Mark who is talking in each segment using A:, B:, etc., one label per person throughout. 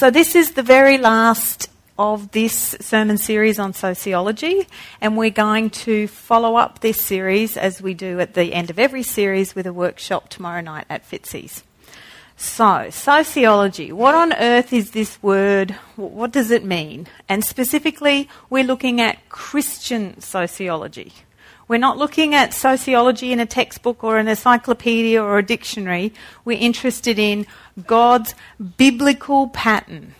A: So, this is the very last of this sermon series on sociology, and we're going to follow up this series as we do at the end of every series with a workshop tomorrow night at Fitzy's. So, sociology. What on earth is this word? What does it mean? And specifically, we're looking at Christian sociology. We're not looking at sociology in a textbook or an encyclopedia or a dictionary. We're interested in God's biblical pattern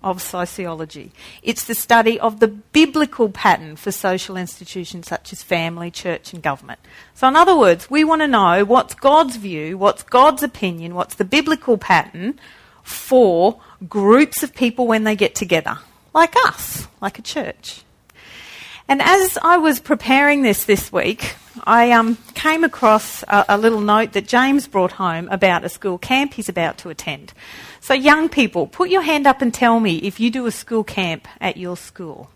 A: of sociology. It's the study of the biblical pattern for social institutions such as family, church, and government. So, in other words, we want to know what's God's view, what's God's opinion, what's the biblical pattern for groups of people when they get together, like us, like a church. And as I was preparing this this week, I um, came across a, a, little note that James brought home about a school camp he's about to attend. So, young people, put your hand up and tell me if you do a school camp at your school.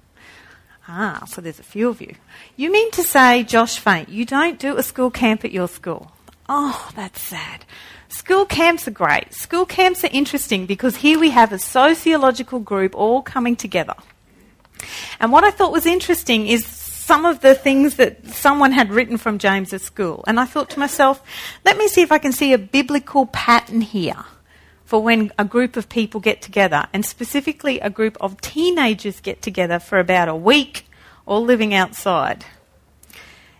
A: Ah, so there's a few of you. You mean to say, Josh Faint, you don't do a school camp at your school? Oh, that's sad. School camps are great. School camps are interesting because here we have a sociological group all coming together. And what I thought was interesting is some of the things that someone had written from James at school. And I thought to myself, let me see if I can see a biblical pattern here for when a group of people get together, and specifically a group of teenagers get together for about a week, all living outside.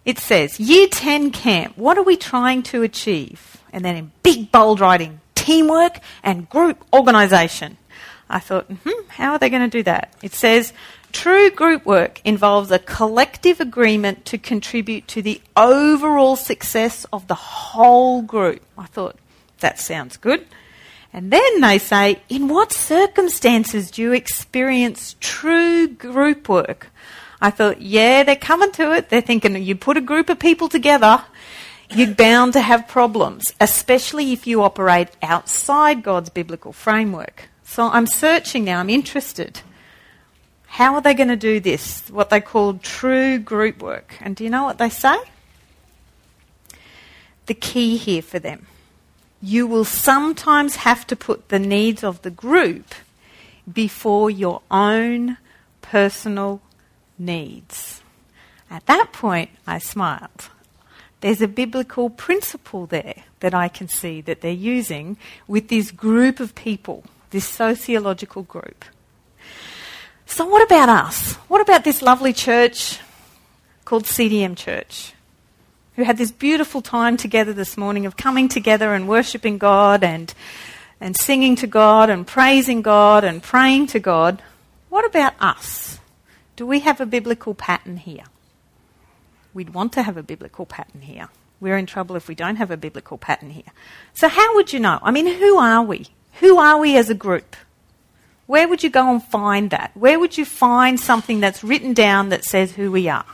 A: It says, Year 10 camp, what are we trying to achieve? And then in big bold writing, teamwork and group organisation. I thought, hmm, how are they going to do that? It says, True group work involves a collective agreement to contribute to the overall success of the whole group. I thought, that sounds good. And then they say, in what circumstances do you experience true group work? I thought, yeah, they're coming to it. They're thinking you put a group of people together, you're bound to have problems, especially if you operate outside God's biblical framework. So I'm searching now, I'm interested. How are they going to do this? What they call true group work. And do you know what they say? The key here for them you will sometimes have to put the needs of the group before your own personal needs. At that point, I smiled. There's a biblical principle there that I can see that they're using with this group of people, this sociological group. So, what about us? What about this lovely church called CDM Church, who had this beautiful time together this morning of coming together and worshipping God and, and singing to God and praising God and praying to God? What about us? Do we have a biblical pattern here? We'd want to have a biblical pattern here. We're in trouble if we don't have a biblical pattern here. So, how would you know? I mean, who are we? Who are we as a group? Where would you go and find that? Where would you find something that's written down that says who we are?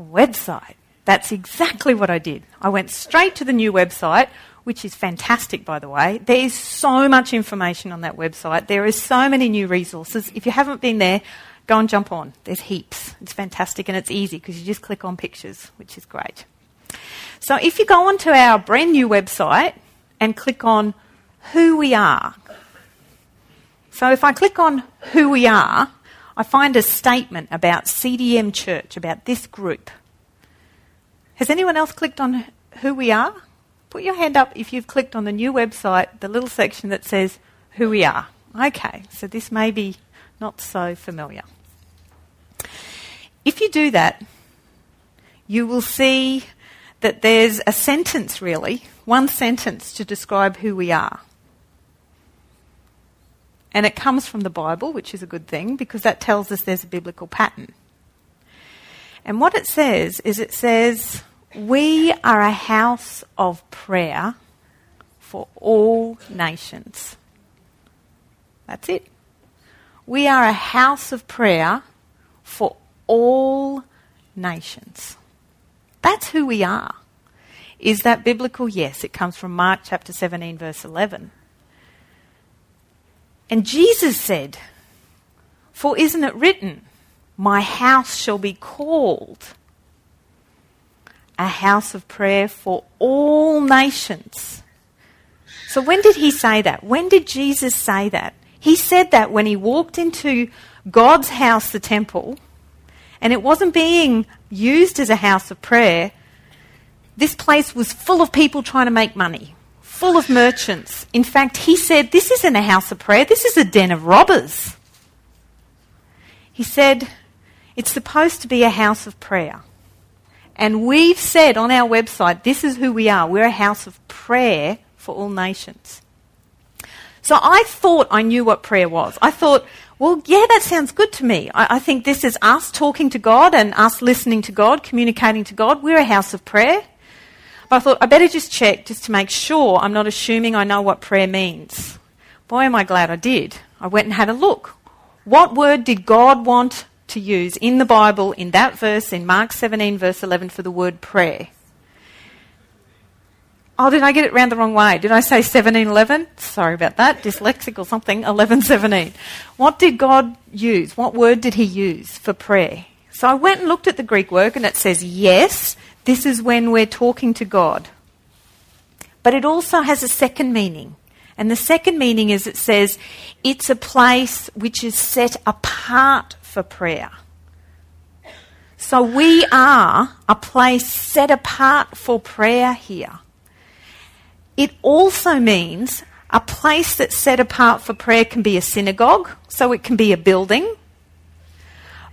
A: Website. That's exactly what I did. I went straight to the new website, which is fantastic, by the way. There is so much information on that website. There are so many new resources. If you haven't been there, go and jump on. There's heaps. It's fantastic and it's easy because you just click on pictures, which is great. So if you go onto our brand new website and click on who we are. So if I click on who we are, I find a statement about CDM Church, about this group. Has anyone else clicked on who we are? Put your hand up if you've clicked on the new website, the little section that says who we are. Okay, so this may be not so familiar. If you do that, you will see that there's a sentence really, one sentence to describe who we are. And it comes from the Bible, which is a good thing because that tells us there's a biblical pattern. And what it says is it says, We are a house of prayer for all nations. That's it. We are a house of prayer for all nations. That's who we are. Is that biblical? Yes, it comes from Mark chapter 17, verse 11. And Jesus said, For isn't it written, My house shall be called a house of prayer for all nations? So when did he say that? When did Jesus say that? He said that when he walked into God's house, the temple, and it wasn't being used as a house of prayer. This place was full of people trying to make money, full of merchants. In fact, he said, This isn't a house of prayer, this is a den of robbers. He said, It's supposed to be a house of prayer. And we've said on our website, this is who we are. We're a house of prayer for all nations. So I thought I knew what prayer was. I thought, well, yeah, that sounds good to me. I, I, think this is us talking to God and us listening to God, communicating to God. We're a house of prayer. I thought I better just check just to make sure I'm not assuming I know what prayer means. Boy, am I glad I did. I went and had a look. What word did God want to use in the Bible in that verse in Mark 17, verse 11, for the word prayer? Oh, did I get it round the wrong way? Did I say 1711? Sorry about that. Dyslexic or something. 1117. What did God use? What word did he use for prayer? So I went and looked at the Greek word and it says, yes, this is when we're talking to God. But it also has a second meaning. And the second meaning is it says, it's a place which is set apart for prayer. So we are a place set apart for prayer here. It also means a place that's set apart for prayer can be a synagogue, so it can be a building.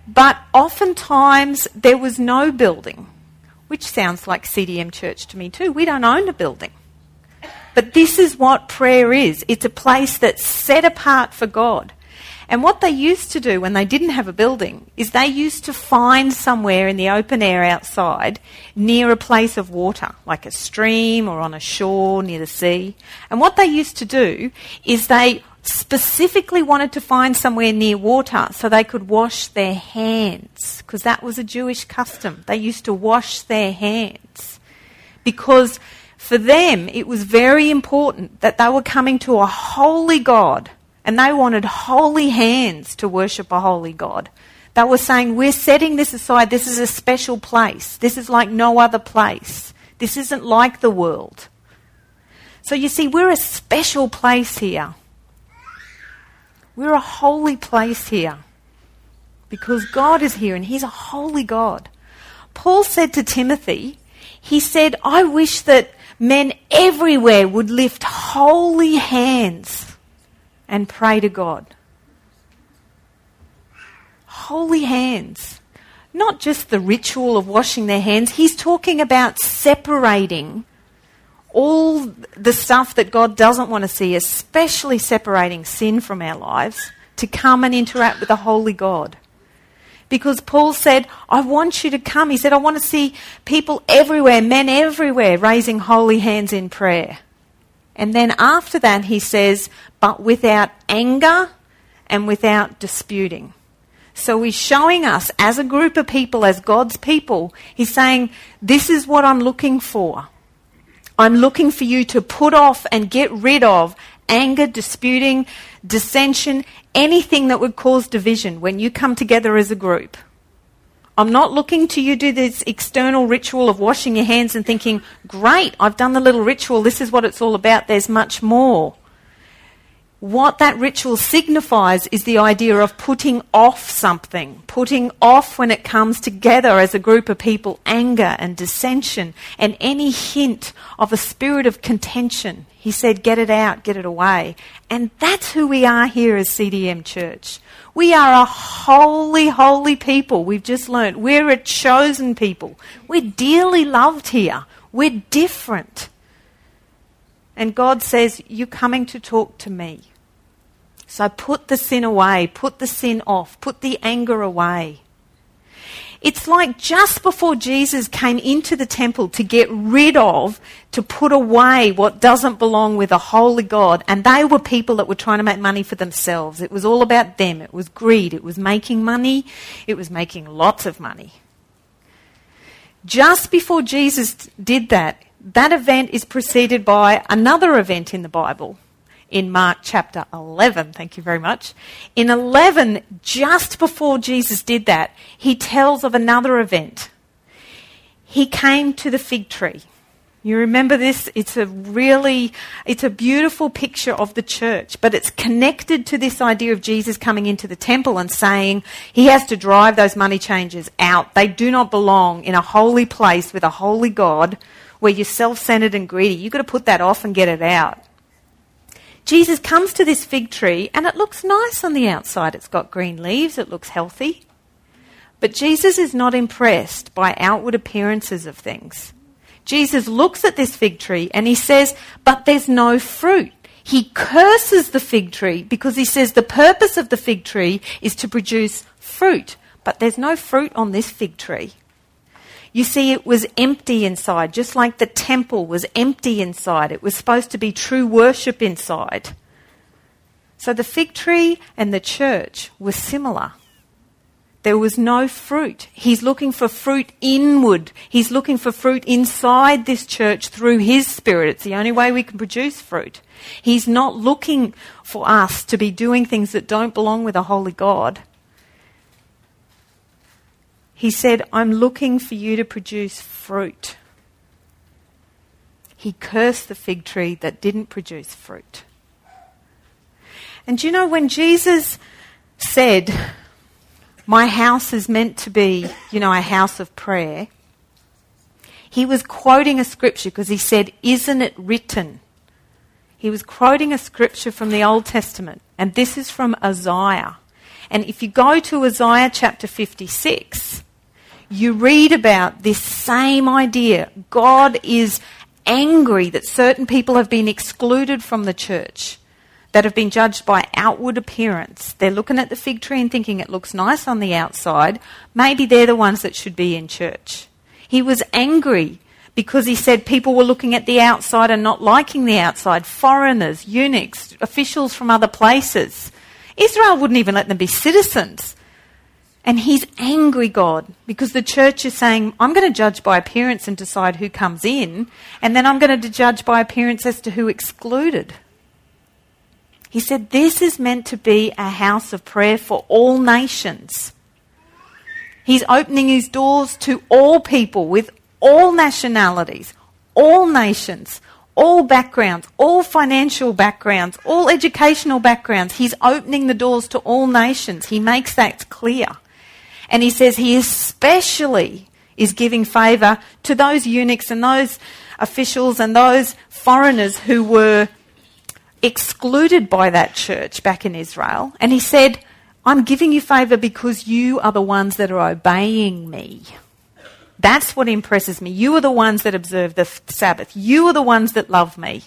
A: But oftentimes there was no building, which sounds like CDM Church to me too. We don't own a building. But this is what prayer is it's a place that's set apart for God. And what they used to do when they didn't have a building is they used to find somewhere in the open air outside near a place of water, like a stream or on a shore near the sea. And what they used to do is they specifically wanted to find somewhere near water so they could wash their hands, because that was a Jewish custom. They used to wash their hands. Because for them, it was very important that they were coming to a holy God and they wanted holy hands to worship a holy God. They were saying, We're setting this aside. This is a special place. This is like no other place. This isn't like the world. So you see, we're a special place here. We're a holy place here because God is here and He's a holy God. Paul said to Timothy, He said, I wish that men everywhere would lift holy hands and pray to God. Holy hands. Not just the ritual of washing their hands, he's talking about separating all the stuff that God doesn't want to see, especially separating sin from our lives, to come and interact with the Holy God. Because Paul said, I want you to come. He said, I want to see people everywhere, men everywhere, raising holy hands in prayer. And then after that, he says, but without anger and without disputing. So he's showing us as a group of people, as God's people, he's saying, This is what I'm looking for. I'm looking for you to put off and get rid of anger, disputing, dissension, anything that would cause division when you come together as a group. I'm not looking to you do this external ritual of washing your hands and thinking, great, I've done the little ritual, this is what it's all about, there's much more. What that ritual signifies is the idea of putting off something, putting off when it comes together as a group of people anger and dissension and any hint of a spirit of contention. He said, get it out, get it away. And that's who we are here as CDM Church. We are a holy, holy people. We've just learned. We're a chosen people. We're dearly loved here. We're different. And God says, You're coming to talk to me. So put the sin away, put the sin off, put the anger away. It's like just before Jesus came into the temple to get rid of, to put away what doesn't belong with a holy God, and they were people that were trying to make money for themselves. It was all about them. It was greed. It was making money. It was making lots of money. Just before Jesus did that, that event is preceded by another event in the Bible in Mark chapter 11. Thank you very much. In 11, just before Jesus did that, he tells of another event. He came to the fig tree. You remember this? It's a really, it's a beautiful picture of the church, but it's connected to this idea of Jesus coming into the temple and saying he has to drive those money changers out. They do not belong in a holy place with a holy God where you're self-centered and greedy. You've got to put that off and get it out. Jesus comes to this fig tree and it looks nice on the outside. It's got green leaves. It looks healthy. But Jesus is not impressed by outward appearances of things. Jesus looks at this fig tree and he says, But there's no fruit. He curses the fig tree because he says the purpose of the fig tree is to produce fruit, but there's no fruit on this fig tree. You see, it was empty inside, just like the temple was empty inside. It was supposed to be true worship inside. So the fig tree and the church were similar. There was no fruit. He's looking for fruit inward. He's looking for fruit inside this church through His Spirit. It's the only way we can produce fruit. He's not looking for us to be doing things that don't belong with a holy God. He said, I'm looking for you to produce fruit. He cursed the fig tree that didn't produce fruit. And you know, when Jesus said, my house is meant to be, you know, a house of prayer. He was quoting a scripture because he said, Isn't it written? He was quoting a scripture from the Old Testament, and this is from Isaiah. And if you go to Isaiah chapter 56, you read about this same idea. God is angry that certain people have been excluded from the church that have been judged by outward appearance. They're looking at the fig tree and thinking it looks nice on the outside. Maybe they're the ones that should be in church. He was angry because he said people were looking at the outside and not liking the outside. Foreigners, eunuchs, officials from other places. Israel wouldn't even let them be citizens. And he's angry, God, because the church is saying, I'm going to judge by appearance and decide who comes in, and then I'm going to judge by appearance as to who excluded. He said, This is meant to be a house of prayer for all nations. He's opening his doors to all people with all nationalities, all nations, all backgrounds, all financial backgrounds, all educational backgrounds. He's opening the doors to all nations. He makes that clear. And he says he especially is giving favour to those eunuchs and those officials and those foreigners who were excluded by that church back in Israel. And he said, I'm giving you favour because you are the ones that are obeying me. That's what impresses me. You are the ones that observe the Sabbath. You are the ones that love me.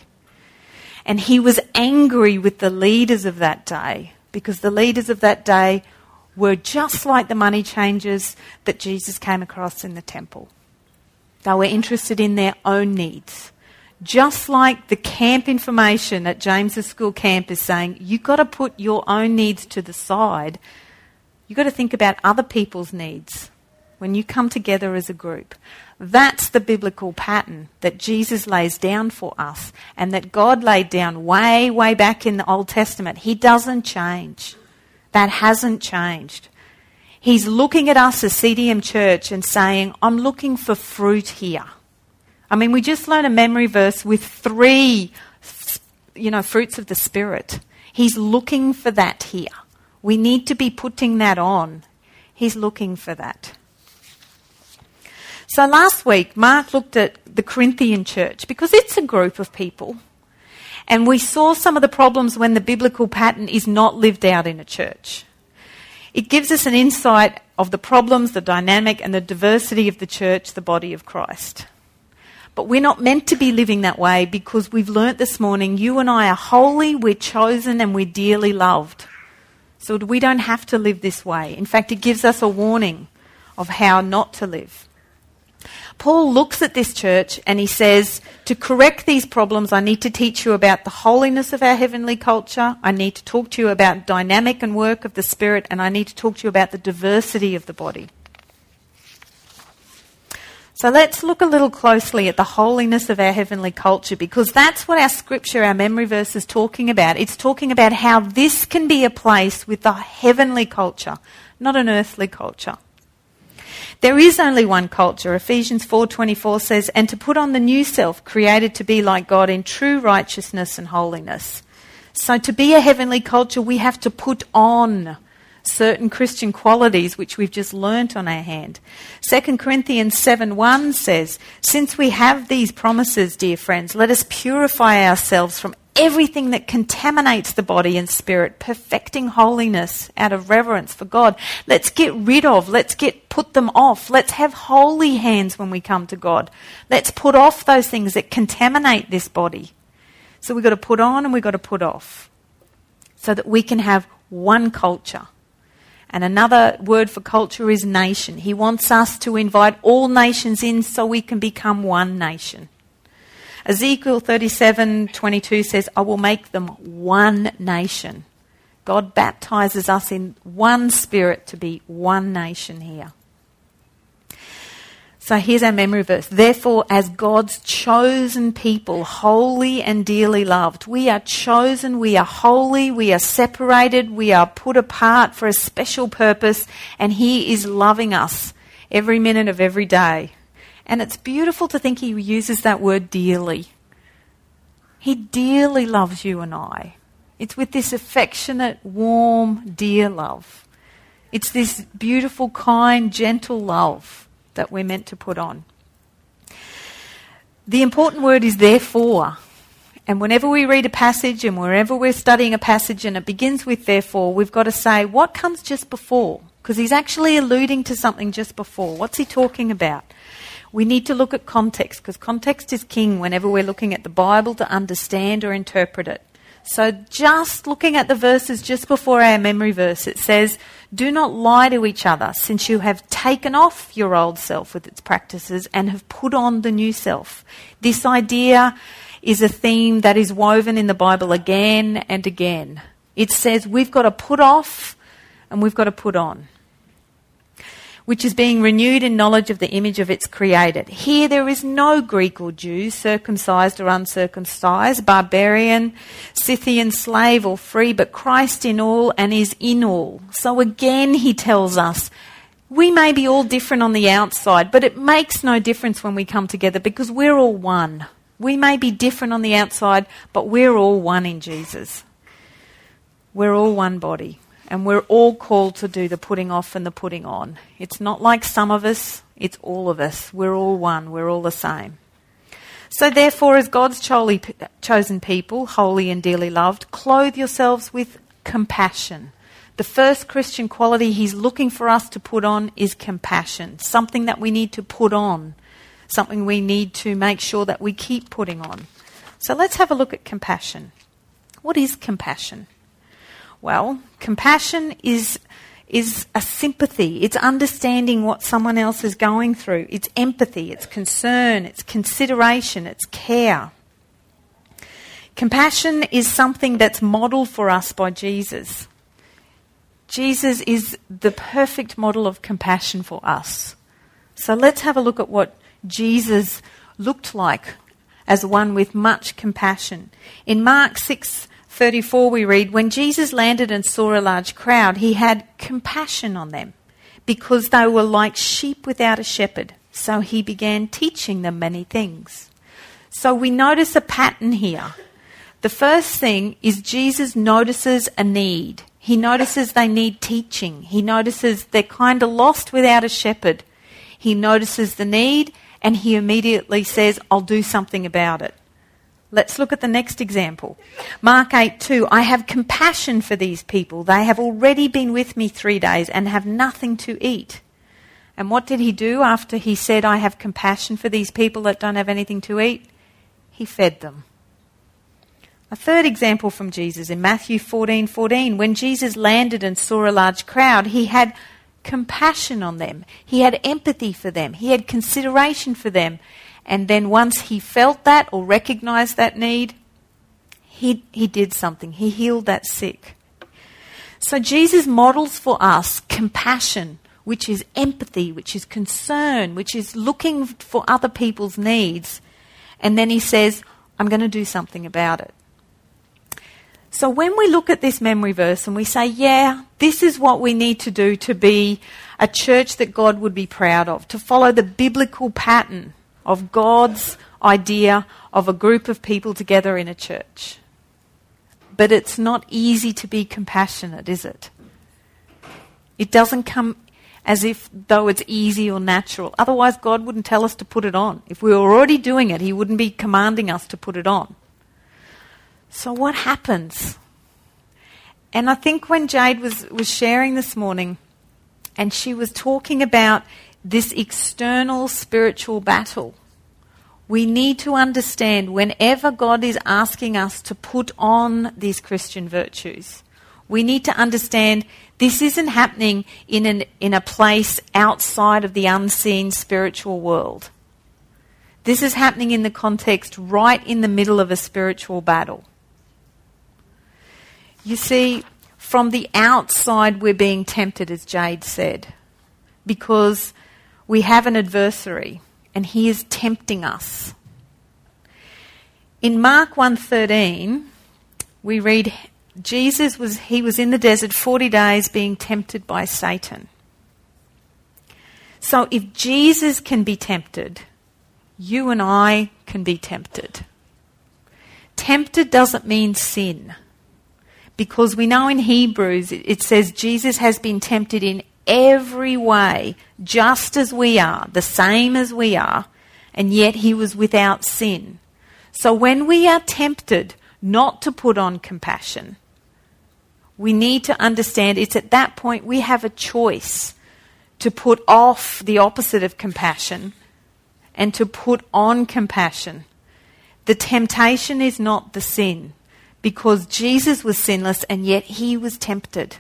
A: And he was angry with the leaders of that day because the leaders of that day were just like the money changers that Jesus came across in the temple. They were interested in their own needs. Just like the camp information at James's school camp is saying, you've got to put your own needs to the side. You've got to think about other people's needs when you come together as a group. That's the biblical pattern that Jesus lays down for us and that God laid down way, way back in the Old Testament. He doesn't change. That hasn't changed. He's looking at us as CDM Church and saying, I'm looking for fruit here. I mean, we just learned a memory verse with three, you know, fruits of the Spirit. He's looking for that here. We need to be putting that on. He's looking for that. So last week, Mark looked at the Corinthian church because it's a group of people. And we saw some of the problems when the biblical pattern is not lived out in a church. It gives us an insight of the problems, the dynamic, and the diversity of the church, the body of Christ. But we're not meant to be living that way because we've learnt this morning you and I are holy, we're chosen, and we're dearly loved. So we don't have to live this way. In fact, it gives us a warning of how not to live. Paul looks at this church and he says, To correct these problems, I need to teach you about the holiness of our heavenly culture. I need to talk to you about dynamic and work of the Spirit, and I need to talk to you about the diversity of the body. So let's look a little closely at the holiness of our heavenly culture because that's what our scripture, our memory verse is talking about. It's talking about how this can be a place with the heavenly culture, not an earthly culture. There is only one culture. Ephesians 4:24 says, "And to put on the new self, created to be like God in true righteousness and holiness." So to be a heavenly culture, we have to put on certain Christian qualities which we've just learnt on our hand. 2 Corinthians 7 1 says, Since we have these promises, dear friends, let us purify ourselves from everything that contaminates the body and spirit, perfecting holiness out of reverence for God. Let's get rid of, let's get put them off. Let's have holy hands when we come to God. Let's put off those things that contaminate this body. So we've got to put on and we've got to put off so that we can have one culture and another word for culture is nation. He wants us to invite all nations in so we can become one nation. Ezekiel 37:22 says, "I will make them one nation." God baptizes us in one spirit to be one nation here. So here's our memory verse. Therefore, as God's chosen people, holy and dearly loved, we are chosen, we are holy, we are separated, we are put apart for a special purpose, and He is loving us every minute of every day. And it's beautiful to think He uses that word dearly. He dearly loves you and I. It's with this affectionate, warm, dear love. It's this beautiful, kind, gentle love that we're meant to put on. The important word is therefore. And whenever we read a passage and wherever we're studying a passage and it begins with therefore, we've got to say, what comes just before? Because he's actually alluding to something just before. What's he talking about? We need to look at context because context is king whenever we're looking at the Bible to understand or interpret it. So, just looking at the verses just before our memory verse, it says, Do not lie to each other, since you have taken off your old self with its practices and have put on the new self. This idea is a theme that is woven in the Bible again and again. It says we've got to put off and we've got to put on which is being renewed in knowledge of the image of its creator. Here there is no Greek or Jew, circumcised or uncircumcised, barbarian, Scythian, slave or free, but Christ in all and is in all. So again he tells us, we may be all different on the outside, but it makes no difference when we come together because we're all one. We may be different on the outside, but we're all one in Jesus. We're all one body. And we're all called to do the putting off and the putting on. It's not like some of us, it's all of us. We're all one, we're all the same. So, therefore, as God's chosen people, holy and dearly loved, clothe yourselves with compassion. The first Christian quality He's looking for us to put on is compassion, something that we need to put on, something we need to make sure that we keep putting on. So, let's have a look at compassion. What is compassion? Well, compassion is is a sympathy. It's understanding what someone else is going through. It's empathy, it's concern, it's consideration, it's care. Compassion is something that's modeled for us by Jesus. Jesus is the perfect model of compassion for us. So let's have a look at what Jesus looked like as one with much compassion. In Mark 6 34, we read, When Jesus landed and saw a large crowd, he had compassion on them because they were like sheep without a shepherd. So he began teaching them many things. So we notice a pattern here. The first thing is Jesus notices a need. He notices they need teaching. He notices they're kind of lost without a shepherd. He notices the need and he immediately says, I'll do something about it. Let's look at the next example. Mark 8 2. I have compassion for these people. They have already been with me three days and have nothing to eat. And what did he do after he said, I have compassion for these people that don't have anything to eat? He fed them. A third example from Jesus in Matthew 14 14. When Jesus landed and saw a large crowd, he had compassion on them. He had empathy for them. He had consideration for them. And then once he felt that or recognized that need, he, he did something. He healed that sick. So Jesus models for us compassion, which is empathy, which is concern, which is looking for other people's needs. And then he says, I'm going to do something about it. So when we look at this memory verse and we say, yeah, this is what we need to do to be a church that God would be proud of, to follow the biblical pattern of God's idea of a group of people together in a church. But it's not easy to be compassionate, is it? It doesn't come as if though it's easy or natural. Otherwise, God wouldn't tell us to put it on. If we were already doing it, He wouldn't be commanding us to put it on. So, what happens? And I think when Jade was, was sharing this morning, and she was talking about this external spiritual battle, we need to understand whenever God is asking us to put on these Christian virtues, we need to understand this isn't happening in, an, in a place outside of the unseen spiritual world. This is happening in the context right in the middle of a spiritual battle. You see, from the outside, we're being tempted, as Jade said, because we have an adversary and he is tempting us. In Mark 1:13, we read Jesus was he was in the desert 40 days being tempted by Satan. So if Jesus can be tempted, you and I can be tempted. Tempted doesn't mean sin. Because we know in Hebrews it says Jesus has been tempted in every way, just as we are, the same as we are, and yet he was without sin. So when we are tempted not to put on compassion, we need to understand it's at that point we have a choice to put off the opposite of compassion and to put on compassion. The temptation is not the sin because Jesus was sinless and yet he was tempted.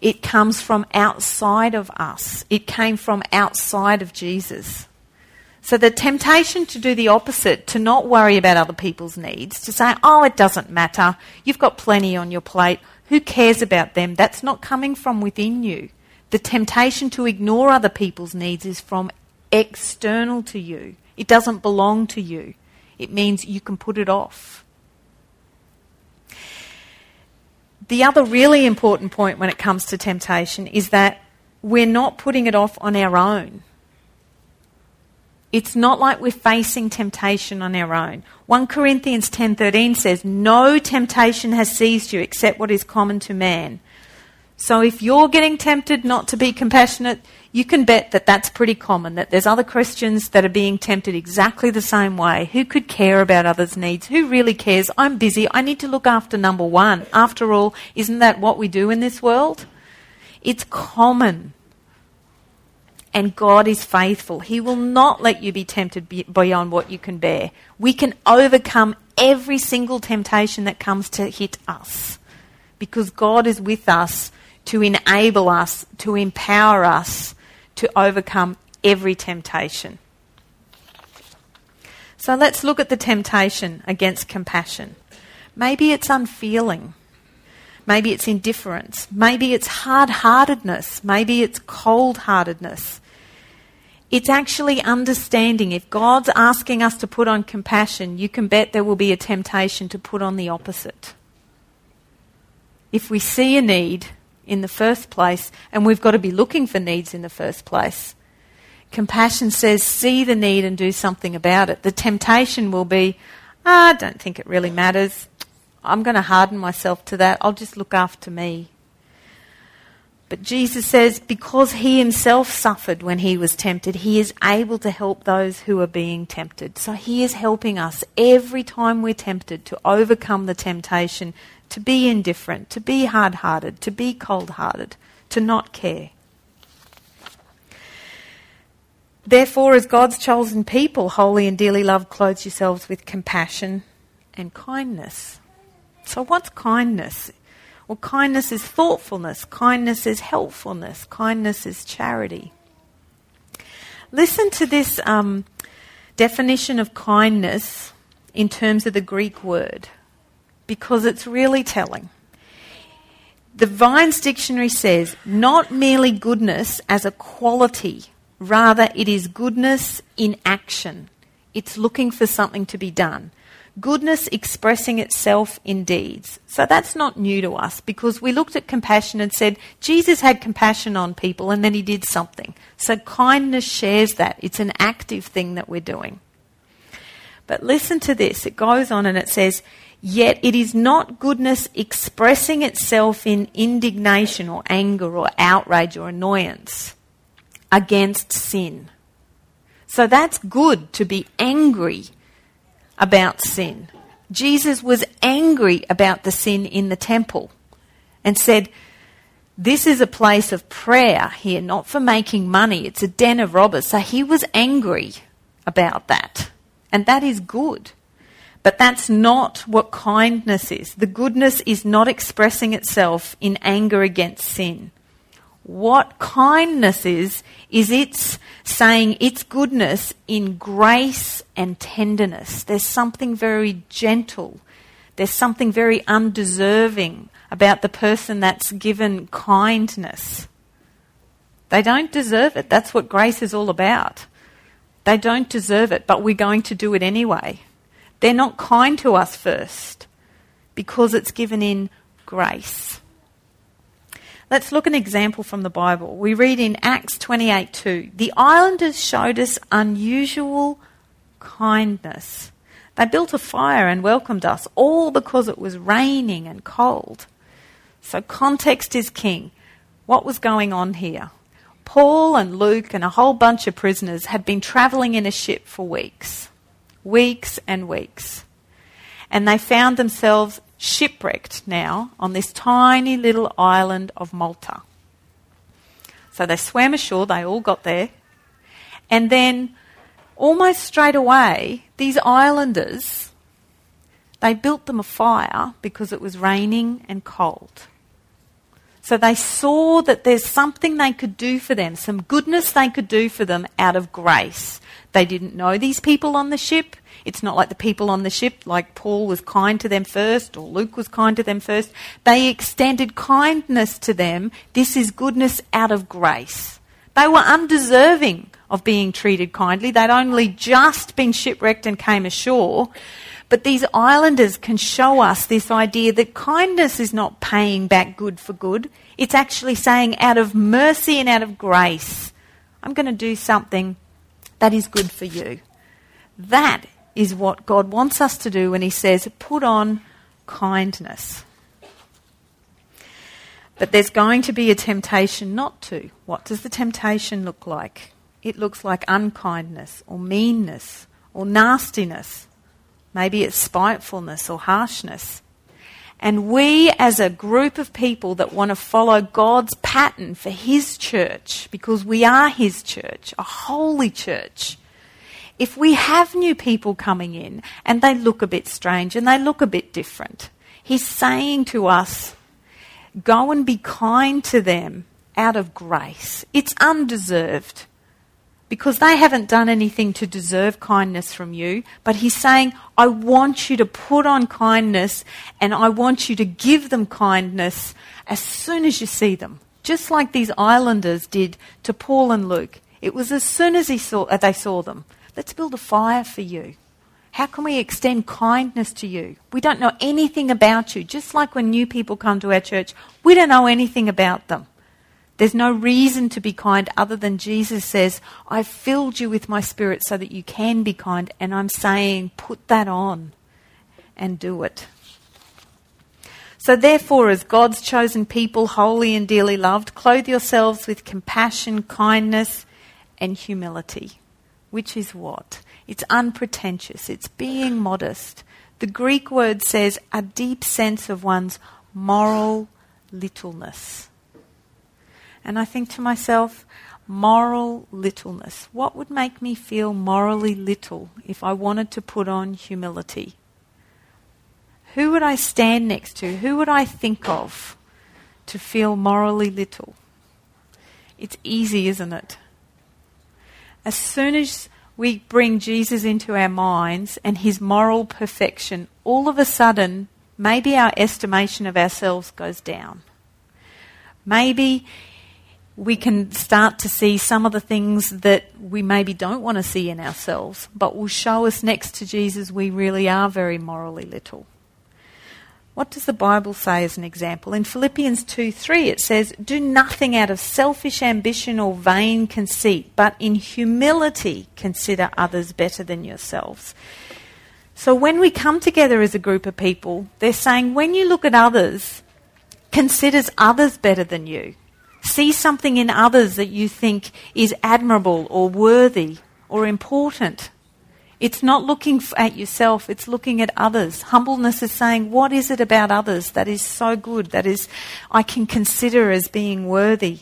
A: It comes from outside of us, it came from outside of Jesus. So the temptation to do the opposite, to not worry about other people's needs, to say, oh, it doesn't matter, you've got plenty on your plate, who cares about them? That's not coming from within you. The temptation to ignore other people's needs is from external to you. It doesn't belong to you. It means you can put it off. The other really important point when it comes to temptation is that we're not putting it off on our own. It's not like we're facing temptation on our own. 1 Corinthians 10:13 says, "No temptation has seized you except what is common to man." So if you're getting tempted not to be compassionate, you can bet that that's pretty common, that there's other Christians that are being tempted exactly the same way. Who could care about others' needs? Who really cares? I'm busy. I need to look after number one. After all, isn't that what we do in this world? It's common and God is faithful. He will not let you be tempted beyond what you can bear. We can overcome every single temptation that comes to hit us because God is with us to enable us, to empower us to overcome every temptation. So let's look at the temptation against compassion. Maybe it's unfeeling. Maybe it's indifference. Maybe it's hard heartedness. Maybe it's cold heartedness. It's actually understanding. If God's asking us to put on compassion, you can bet there will be a temptation to put on the opposite. If we see a need in the first place, and we've got to be looking for needs in the first place, compassion says, see the need and do something about it. The temptation will be, ah, I don't think it really matters. I'm going to harden myself to that. I'll just look after me. But Jesus says, because he himself suffered when he was tempted, he is able to help those who are being tempted. So he is helping us every time we're tempted to overcome the temptation to be indifferent, to be hard hearted, to be cold hearted, to not care. Therefore, as God's chosen people, holy and dearly loved, clothe yourselves with compassion and kindness. So, what's kindness? Well, kindness is thoughtfulness, kindness is helpfulness, kindness is charity. Listen to this um, definition of kindness in terms of the Greek word because it's really telling. The Vine's dictionary says not merely goodness as a quality, rather, it is goodness in action. It's looking for something to be done. goodness expressing itself in deeds. So that's not new to us because we looked at compassion and said Jesus had compassion on people and then he did something. So kindness shares that. It's an active thing that we're doing. But listen to this. It goes on and it says, Yet it is not goodness expressing itself in indignation or anger or outrage or annoyance against sin. So that's good to be angry about sin. Jesus was angry about the sin in the temple and said, This is a place of prayer here, not for making money. It's a den of robbers. So he was angry about that. And that is good. But that's not what kindness is. The goodness is not expressing itself in anger against sin. What kindness is, is it's saying its goodness in grace and tenderness. There's something very gentle. There's something very undeserving about the person that's given kindness. They don't deserve it. That's what grace is all about. They don't deserve it, but we're going to do it anyway. They're not kind to us first because it's given in grace. Let's look an example from the Bible. We read in Acts 28:2, "The islanders showed us unusual kindness. They built a fire and welcomed us, all because it was raining and cold." So context is king. What was going on here? Paul and Luke and a whole bunch of prisoners had been travelling in a ship for weeks. Weeks and weeks. And they found themselves shipwrecked now on this tiny little island of Malta. So they swam ashore, they all got there, and then almost straight away, these islanders, they built them a fire because it was raining and cold. So they saw that there's something they could do for them, some goodness they could do for them out of grace. They didn't know these people on the ship. It's not like the people on the ship, like Paul was kind to them first or Luke was kind to them first. They extended kindness to them. This is goodness out of grace. They were undeserving of being treated kindly. They'd only just been shipwrecked and came ashore. But these islanders can show us this idea that kindness is not paying back good for good. It's actually saying, out of mercy and out of grace, I'm going to do something that is good for you. That is what God wants us to do when He says, put on kindness. But there's going to be a temptation not to. What does the temptation look like? It looks like unkindness or meanness or nastiness. Maybe it's spitefulness or harshness. And we, as a group of people that want to follow God's pattern for His church, because we are His church, a holy church, if we have new people coming in and they look a bit strange and they look a bit different, he's saying to us, go and be kind to them out of grace. It's undeserved because they haven't done anything to deserve kindness from you. But he's saying, I want you to put on kindness and I want you to give them kindness as soon as you see them. Just like these islanders did to Paul and Luke. It was as soon as he saw, uh, they saw them. Let's build a fire for you. How can we extend kindness to you? We don't know anything about you. Just like when new people come to our church, we don't know anything about them. There's no reason to be kind other than Jesus says, I've filled you with my spirit so that you can be kind. And I'm saying, put that on and do it. So, therefore, as God's chosen people, holy and dearly loved, clothe yourselves with compassion, kindness, and humility which is what? It's unpretentious, it's being modest. The Greek word says a deep sense of one's moral littleness. And I think to myself, moral littleness. What would make me feel morally little if I wanted to put on humility? Who would I stand next to? Who would I think of to feel morally little? It's easy, isn't it? as soon as we bring Jesus into our minds and his moral perfection, all of a sudden, maybe our estimation of ourselves goes down. Maybe we can start to see some of the things that we maybe don't want to see in ourselves, but will show us next to Jesus we really are very morally little. What does the Bible say as an example? In Philippians 2 3, it says, Do nothing out of selfish ambition or vain conceit, but in humility consider others better than yourselves. So when we come together as a group of people, they're saying, when you look at others, considers others better than you. See something in others that you think is admirable or worthy or important. It's not looking at yourself, it's looking at others. Humbleness is saying, what is it about others that is so good, that is I can consider as being worthy?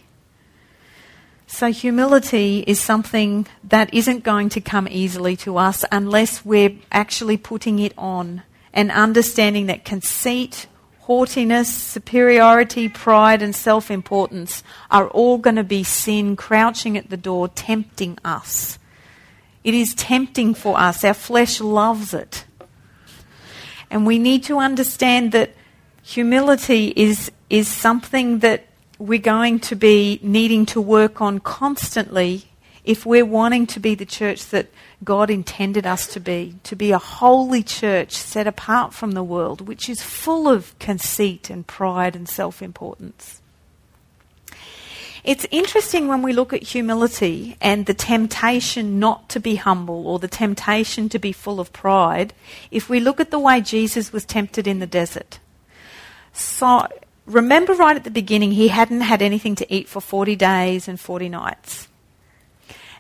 A: So humility is something that isn't going to come easily to us unless we're actually putting it on and understanding that conceit, haughtiness, superiority, pride, and self importance are all going to be sin crouching at the door, tempting us. It is tempting for us. Our flesh loves it. And we need to understand that humility is, is something that we're going to be needing to work on constantly if we're wanting to be the church that God intended us to be, to be a holy church set apart from the world, which is full of conceit and pride and self importance. It's interesting when we look at humility and the temptation not to be humble or the temptation to be full of pride, if we look at the way Jesus was tempted in the desert. So, remember right at the beginning, he hadn't had anything to eat for 40 days and 40 nights.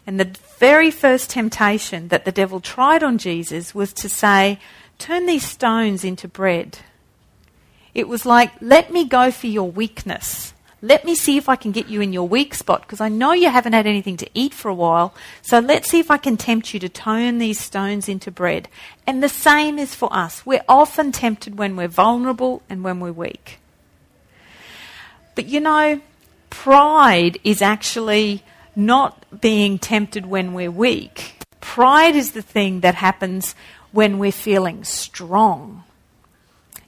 A: And the very first temptation that the devil tried on Jesus was to say, Turn these stones into bread. It was like, Let me go for your weakness. Let me see if I can get you in your weak spot because I know you haven't had anything to eat for a while. So let's see if I can tempt you to turn these stones into bread. And the same is for us. We're often tempted when we're vulnerable and when we're weak. But you know, pride is actually not being tempted when we're weak. Pride is the thing that happens when we're feeling strong.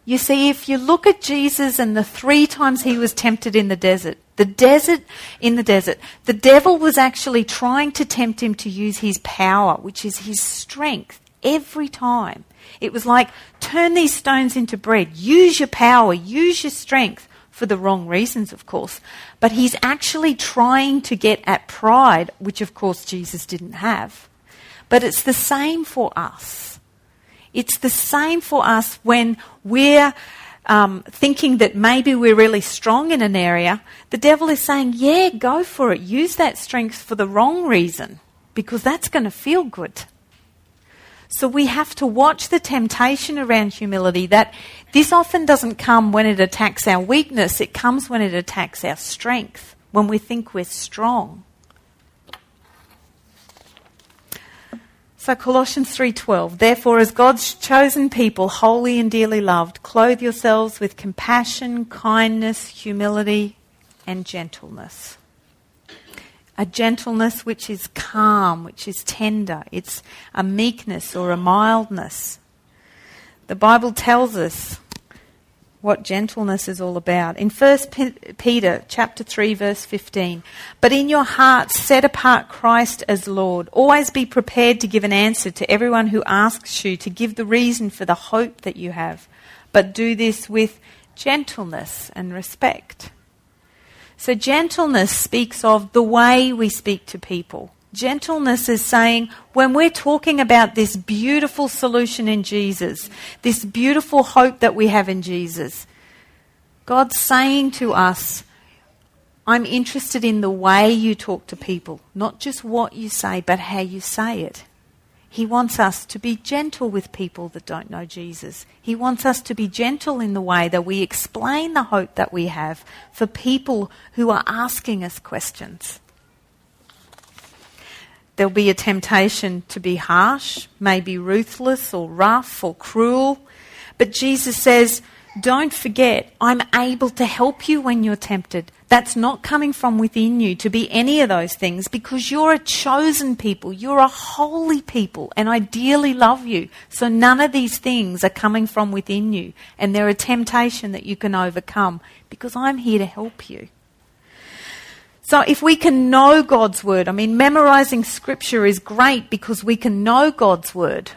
A: You see, if you look at Jesus and the three times he was tempted in the desert, the desert, in the desert, the devil was actually trying to tempt him to use his power, which is his strength, every time. It was like, turn these stones into bread, use your power, use your strength for the wrong reasons, of course. But he's actually trying to get at pride, which of course Jesus didn't have. But it's the same for us. It's the same for us when we're um, thinking that maybe we're really strong in an area. The devil is saying, yeah, go for it. Use that strength for the wrong reason because that's going to feel good. So we have to watch the temptation around humility that this often doesn't come when it attacks our weakness, it comes when it attacks our strength, when we think we're strong. So Colossians 3:12 Therefore as God's chosen people holy and dearly loved clothe yourselves with compassion, kindness, humility and gentleness a gentleness which is calm, which is tender. It's a meekness or a mildness. The Bible tells us what gentleness is all about. In 1 Peter chapter 3 verse 15, but in your hearts set apart Christ as Lord. Always be prepared to give an answer to everyone who asks you to give the reason for the hope that you have. But do this with gentleness and respect. So, gentleness speaks of the way we speak to people. Gentleness is saying when we're talking about this beautiful solution in Jesus, this beautiful hope that we have in Jesus, God's saying to us, I'm interested in the way you talk to people, not just what you say, but how you say it. He wants us to be gentle with people that don't know Jesus. He wants us to be gentle in the way that we explain the hope that we have for people who are asking us questions. There'll be a temptation to be harsh, maybe ruthless or rough or cruel. But Jesus says, don't forget, I'm able to help you when you're tempted. That's not coming from within you to be any of those things because you're a chosen people. You're a holy people and I dearly love you. So none of these things are coming from within you and they're a temptation that you can overcome because I'm here to help you. So if we can know God's word, I mean, memorizing scripture is great because we can know God's word.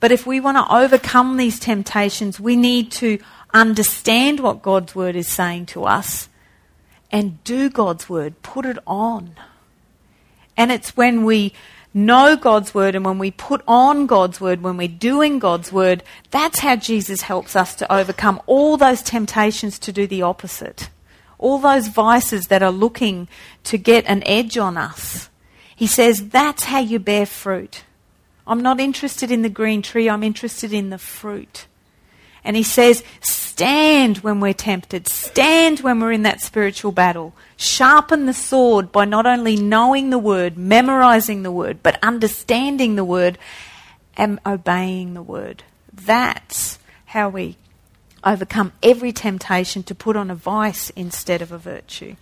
A: But if we want to overcome these temptations, we need to understand what God's word is saying to us and do God's word, put it on. And it's when we know God's word and when we put on God's word, when we're doing God's word, that's how Jesus helps us to overcome all those temptations to do the opposite all those vices that are looking to get an edge on us. He says, that's how you bear fruit. I'm not interested in the green tree, I'm interested in the fruit. And he says, stand when we're tempted, stand when we're in that spiritual battle. Sharpen the sword by not only knowing the word, memorizing the word, but understanding the word and obeying the word. That's how we overcome every temptation to put on a vice instead of a virtue.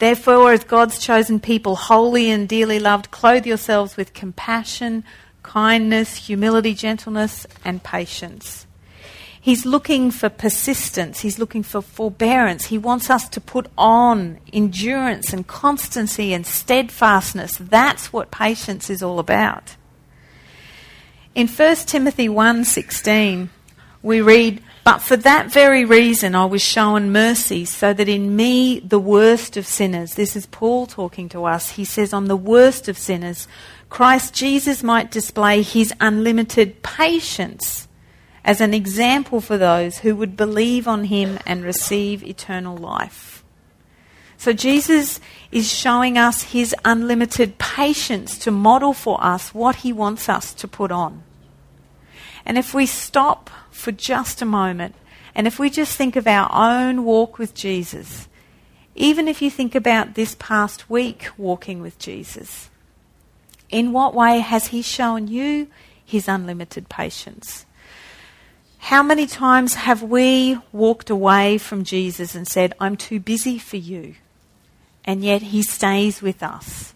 A: Therefore, as God's chosen people, holy and dearly loved, clothe yourselves with compassion, kindness, humility, gentleness, and patience. He's looking for persistence. He's looking for forbearance. He wants us to put on endurance and constancy and steadfastness. That's what patience is all about. In 1 Timothy 1:16, we read, But for that very reason I was shown mercy, so that in me, the worst of sinners, this is Paul talking to us, he says, On the worst of sinners, Christ Jesus might display his unlimited patience as an example for those who would believe on him and receive eternal life. So Jesus is showing us his unlimited patience to model for us what he wants us to put on. And if we stop for just a moment, and if we just think of our own walk with Jesus, even if you think about this past week walking with Jesus, in what way has He shown you His unlimited patience? How many times have we walked away from Jesus and said, I'm too busy for you? And yet He stays with us.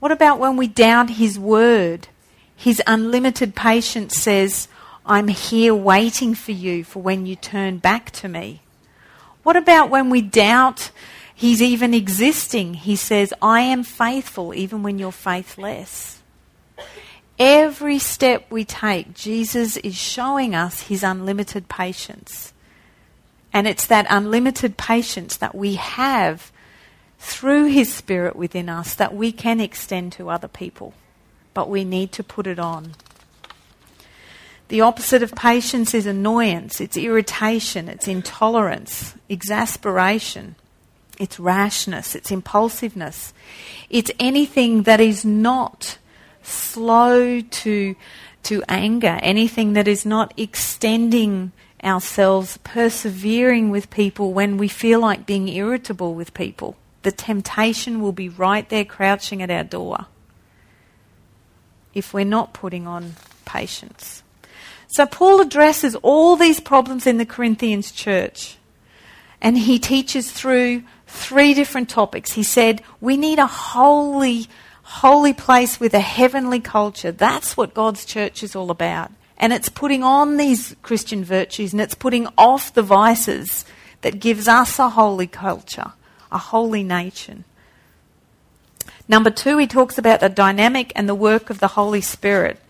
A: What about when we doubt His word? His unlimited patience says, I'm here waiting for you for when you turn back to me. What about when we doubt He's even existing? He says, I am faithful even when you're faithless. Every step we take, Jesus is showing us His unlimited patience. And it's that unlimited patience that we have through His Spirit within us that we can extend to other people. But we need to put it on. The opposite of patience is annoyance, it's irritation, it's intolerance, exasperation, it's rashness, it's impulsiveness. It's anything that is not slow to, to anger, anything that is not extending ourselves, persevering with people when we feel like being irritable with people. The temptation will be right there crouching at our door if we're not putting on patience. So Paul addresses all these problems in the Corinthians church. And he teaches through three different topics. He said, we need a holy, holy place with a heavenly culture. That's what God's church is all about. And it's putting on these Christian virtues and it's putting off the vices that gives us a holy culture, a holy nation. Number two, he talks about the dynamic and the work of the Holy Spirit.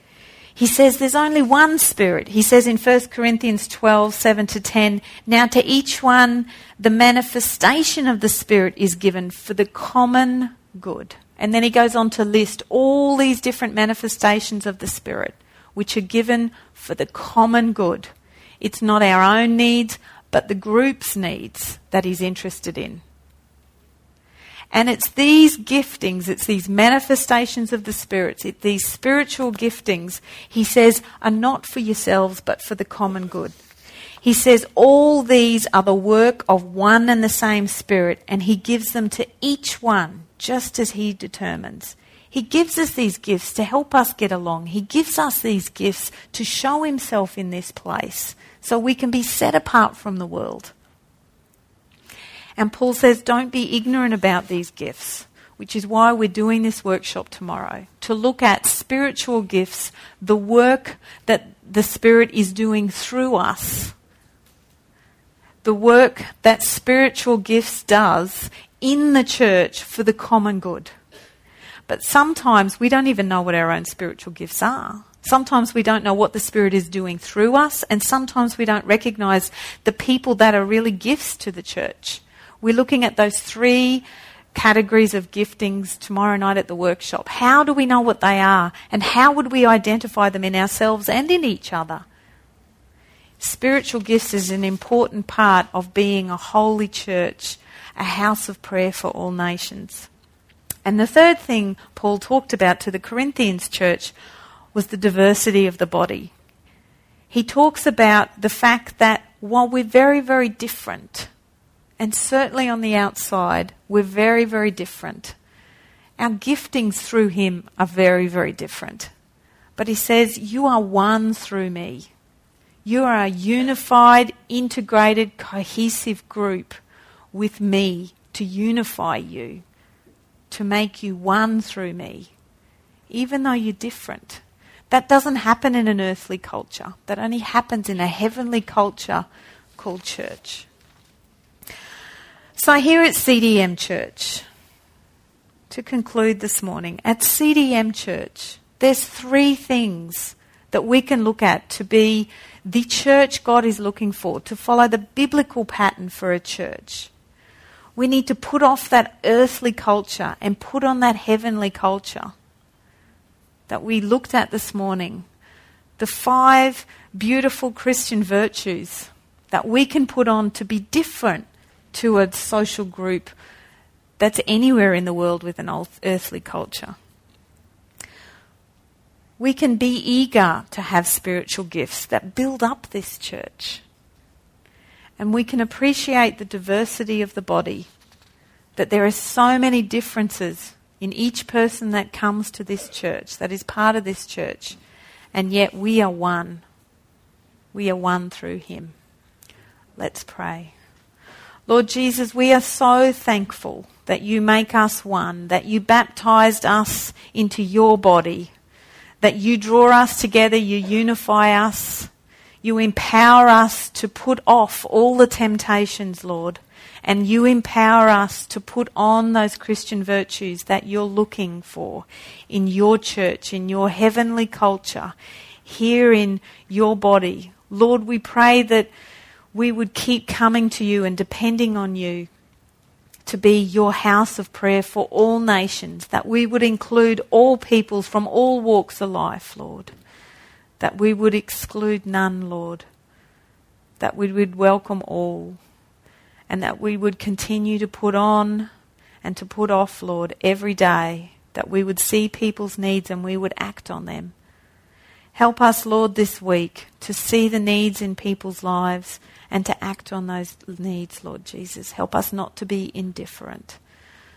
A: He says there's only one Spirit. He says in 1 Corinthians 12, 7 to 10, Now to each one the manifestation of the Spirit is given for the common good. And then he goes on to list all these different manifestations of the Spirit, which are given for the common good. It's not our own needs, but the group's needs that he's interested in. And it's these giftings, it's these manifestations of the spirits, it's these spiritual giftings, he says, are not for yourselves, but for the common good. He says all these are the work of one and the same Spirit, and He gives them to each one just as He determines. He gives us these gifts to help us get along. He gives us these gifts to show Himself in this place so we can be set apart from the world. And Paul says, don't be ignorant about these gifts, which is why we're doing this workshop tomorrow to look at spiritual gifts, the work that the Spirit is doing through us, the work that spiritual gifts does in the church for the common good. But sometimes we don't even know what our own spiritual gifts are. Sometimes we don't know what the Spirit is doing through us, and sometimes we don't recognize the people that are really gifts to the church. We're looking at those three categories of giftings tomorrow night at the workshop. How do we know what they are, and how would we identify them in ourselves and in each other? Spiritual gifts is an important part of being a holy church, a house of prayer for all nations. And the third thing Paul talked about to the Corinthians church was the diversity of the body. He talks about the fact that while we're very, very different, and certainly on the outside, we're very, very different, our giftings through him are very, very different. But he says, You are one through me. You are a unified, integrated, cohesive group with me to unify you, to make you one through me, even though you're different. That doesn't happen in an earthly culture. That only happens in a heavenly culture called church. So, here at CDM Church, to conclude this morning, at CDM Church, there's three things that we can look at to be the church God is looking for, to follow the biblical pattern for a church. We need to put off that earthly culture and put on that heavenly culture that we looked at this morning. The five beautiful Christian virtues that we can put on to be different to a social group that's anywhere in the world with an earthly culture. We can be eager to have spiritual gifts that build up this church. And we can appreciate the diversity of the body, that there are so many differences in each person that comes to this church, that is part of this church, and yet we are one. We are one through Him. Let's pray. Lord Jesus, we are so thankful that you make us one, that you baptized us into your body, that you draw us together, you unify us, you empower us to put off all the temptations, Lord and you empower us to put on those Christian virtues that you're looking for in your church, in your heavenly culture, here in your body. Lord, we pray that we would keep coming to you and depending on you to be your house of prayer for all nations, that we would include all peoples from all walks of life, Lord, that we would exclude none, Lord, that we would welcome all. And that we would continue to put on and to put off, Lord, every day, that we would see people's needs and we would act on them. Help us, Lord, this week to see the needs in people's lives and to act on those needs, Lord Jesus. Help us not to be indifferent,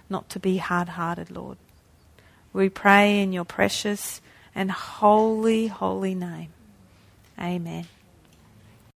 A: not to be hard hearted, Lord. We pray in your precious and holy, holy name. Amen.